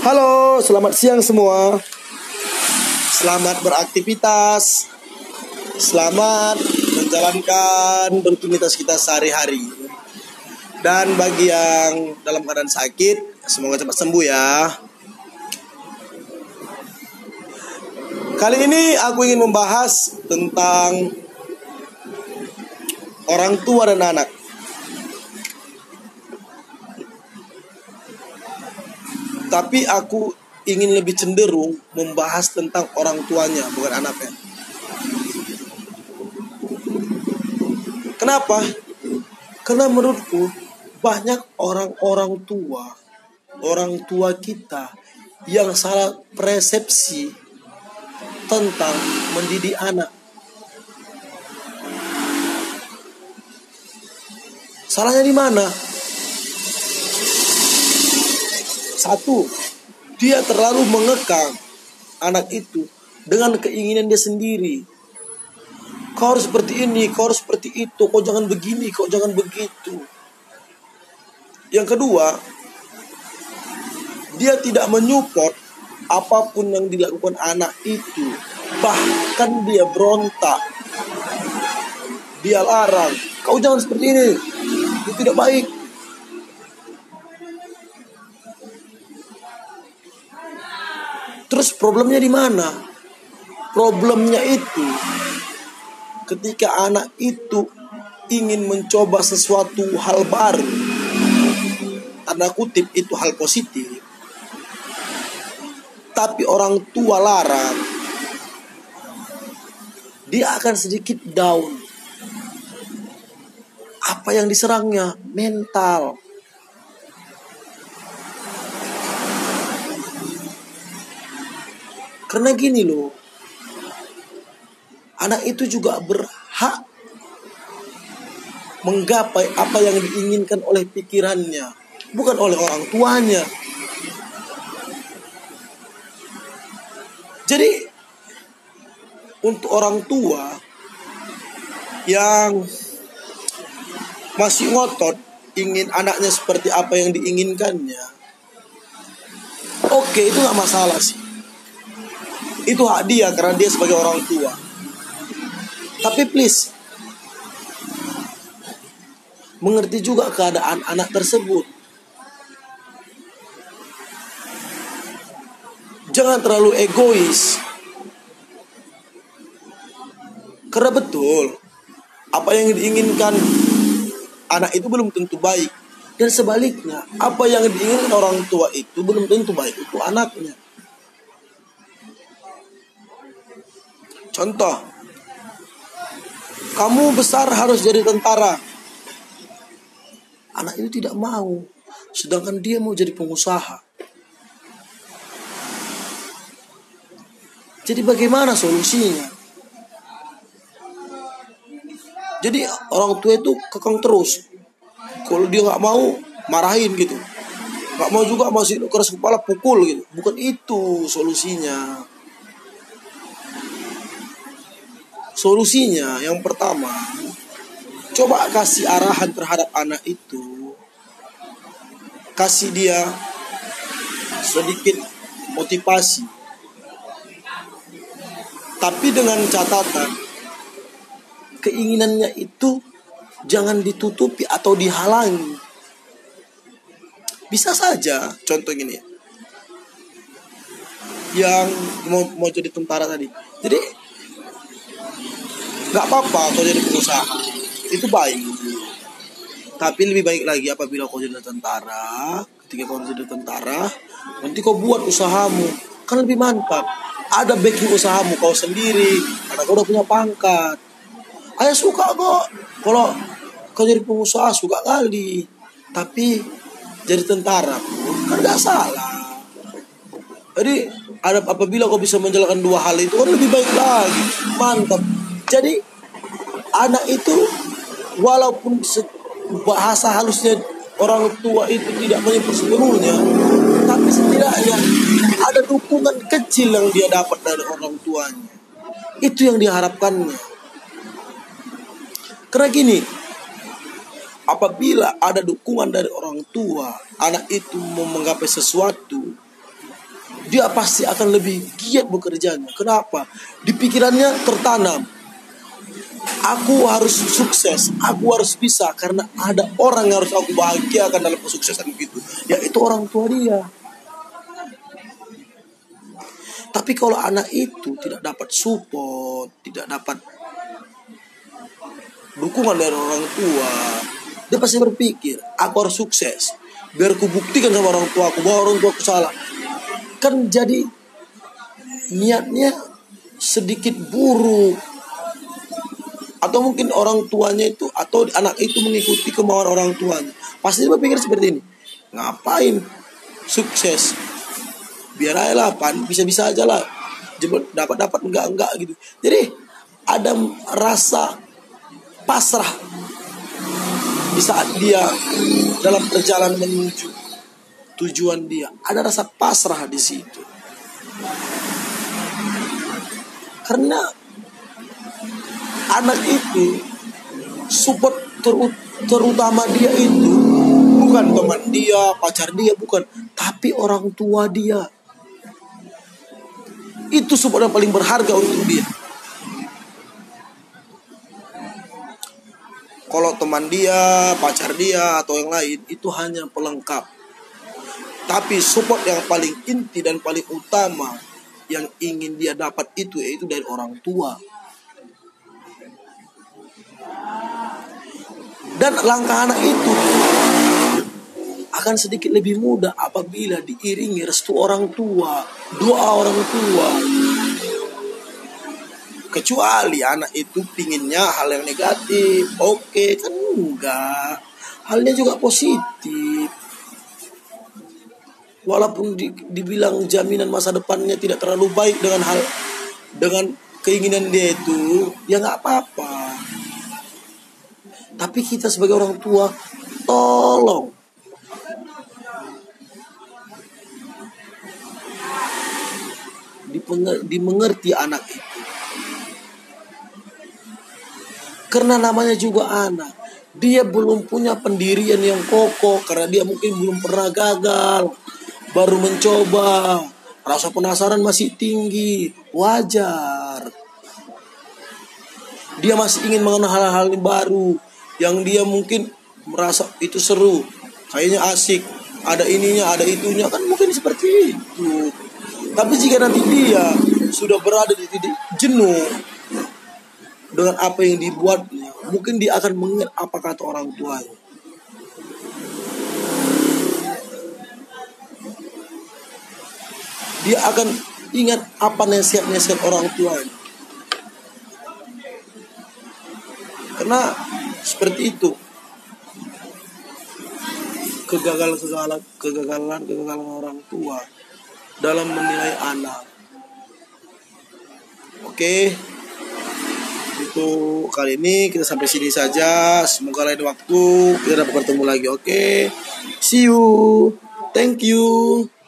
Halo, selamat siang semua. Selamat beraktivitas. Selamat menjalankan rutinitas kita sehari-hari. Dan bagi yang dalam keadaan sakit, semoga cepat sembuh ya. Kali ini aku ingin membahas tentang orang tua dan anak. Tapi aku ingin lebih cenderung membahas tentang orang tuanya, bukan anaknya. Kenapa? Karena menurutku banyak orang-orang tua, orang tua kita yang salah persepsi tentang mendidik anak. Salahnya di mana? Satu, dia terlalu mengekang anak itu dengan keinginan dia sendiri. Kau harus seperti ini, kau harus seperti itu, kau jangan begini, kau jangan begitu. Yang kedua, dia tidak menyupport apa pun yang dilakukan anak itu. Bahkan dia berontak. Dia larang, kau jangan seperti ini. Itu tidak baik. Terus problemnya di mana? Problemnya itu ketika anak itu ingin mencoba sesuatu hal baru. Tanda kutip itu hal positif. Tapi orang tua larang. Dia akan sedikit down. Apa yang diserangnya? Mental Karena gini loh, anak itu juga berhak menggapai apa yang diinginkan oleh pikirannya, bukan oleh orang tuanya. Jadi untuk orang tua yang masih ngotot ingin anaknya seperti apa yang diinginkannya, oke itu nggak masalah sih itu hak dia karena dia sebagai orang tua. Tapi please mengerti juga keadaan anak tersebut. Jangan terlalu egois. Karena betul, apa yang diinginkan anak itu belum tentu baik. Dan sebaliknya, apa yang diinginkan orang tua itu belum tentu baik untuk anaknya. Contoh, kamu besar harus jadi tentara. Anak itu tidak mau, sedangkan dia mau jadi pengusaha. Jadi bagaimana solusinya? Jadi orang tua itu kekang terus. Kalau dia nggak mau, marahin gitu. Nggak mau juga masih keras kepala pukul gitu. Bukan itu solusinya. Solusinya yang pertama, coba kasih arahan terhadap anak itu. Kasih dia sedikit motivasi. Tapi dengan catatan keinginannya itu jangan ditutupi atau dihalangi. Bisa saja contoh gini. Yang mau mau jadi tentara tadi. Jadi nggak apa-apa kau jadi pengusaha. Itu baik. Tapi lebih baik lagi apabila kau jadi tentara. Ketika kau jadi tentara nanti kau buat usahamu. Kan lebih mantap. Ada backing usahamu kau sendiri. Karena kau udah punya pangkat. Ayah suka kok. Kalau kau jadi pengusaha suka kali. Tapi jadi tentara kan gak salah. Jadi ada apabila kau bisa menjalankan dua hal itu kan lebih baik lagi. Mantap jadi anak itu walaupun bahasa halusnya orang tua itu tidak menyebut seluruhnya, tapi setidaknya ada dukungan kecil yang dia dapat dari orang tuanya. Itu yang diharapkannya. Karena gini, apabila ada dukungan dari orang tua, anak itu mau menggapai sesuatu, dia pasti akan lebih giat bekerjanya. Kenapa? Di pikirannya tertanam. Aku harus sukses, aku harus bisa karena ada orang yang harus aku bahagiakan dalam kesuksesan itu, yaitu orang tua dia. Tapi kalau anak itu tidak dapat support, tidak dapat dukungan dari orang tua, dia pasti berpikir, aku harus sukses. Biar ku buktikan sama orang tua aku bahwa orang tua aku salah kan jadi niatnya sedikit buruk atau mungkin orang tuanya itu atau anak itu mengikuti kemauan orang tuanya. Pasti berpikir seperti ini. Ngapain sukses? Biar aja lah pan. Bisa bisa aja lah. Dapat dapat enggak enggak gitu. Jadi ada rasa pasrah di saat dia dalam perjalanan menuju tujuan dia. Ada rasa pasrah di situ. Karena anak itu support terut terutama dia itu bukan teman dia, pacar dia, bukan, tapi orang tua dia. Itu support yang paling berharga untuk dia. Kalau teman dia, pacar dia, atau yang lain, itu hanya pelengkap tapi support yang paling inti dan paling utama yang ingin dia dapat itu yaitu dari orang tua. Dan langkah anak itu akan sedikit lebih mudah apabila diiringi restu orang tua, doa orang tua. Kecuali anak itu pinginnya hal yang negatif, oke kan enggak. Halnya juga positif walaupun di, dibilang jaminan masa depannya tidak terlalu baik dengan hal dengan keinginan dia itu ya nggak apa-apa tapi kita sebagai orang tua tolong. Dimengerti anak itu. Karena namanya juga anak. Dia belum punya pendirian yang kokoh karena dia mungkin belum pernah gagal baru mencoba, rasa penasaran masih tinggi, wajar. Dia masih ingin mengenal hal-hal baru yang dia mungkin merasa itu seru, kayaknya asik, ada ininya, ada itunya kan mungkin seperti itu. Tapi jika nanti dia sudah berada di titik jenuh dengan apa yang dibuatnya, mungkin dia akan mengingat apa kata orang tuanya. dia akan ingat apa nasihat-nasihat orang tua karena seperti itu. Kegagalan-kegagalan kegagalan kegagalan orang tua dalam menilai anak. Oke. Itu kali ini kita sampai sini saja. Semoga lain waktu kita dapat bertemu lagi. Oke. See you. Thank you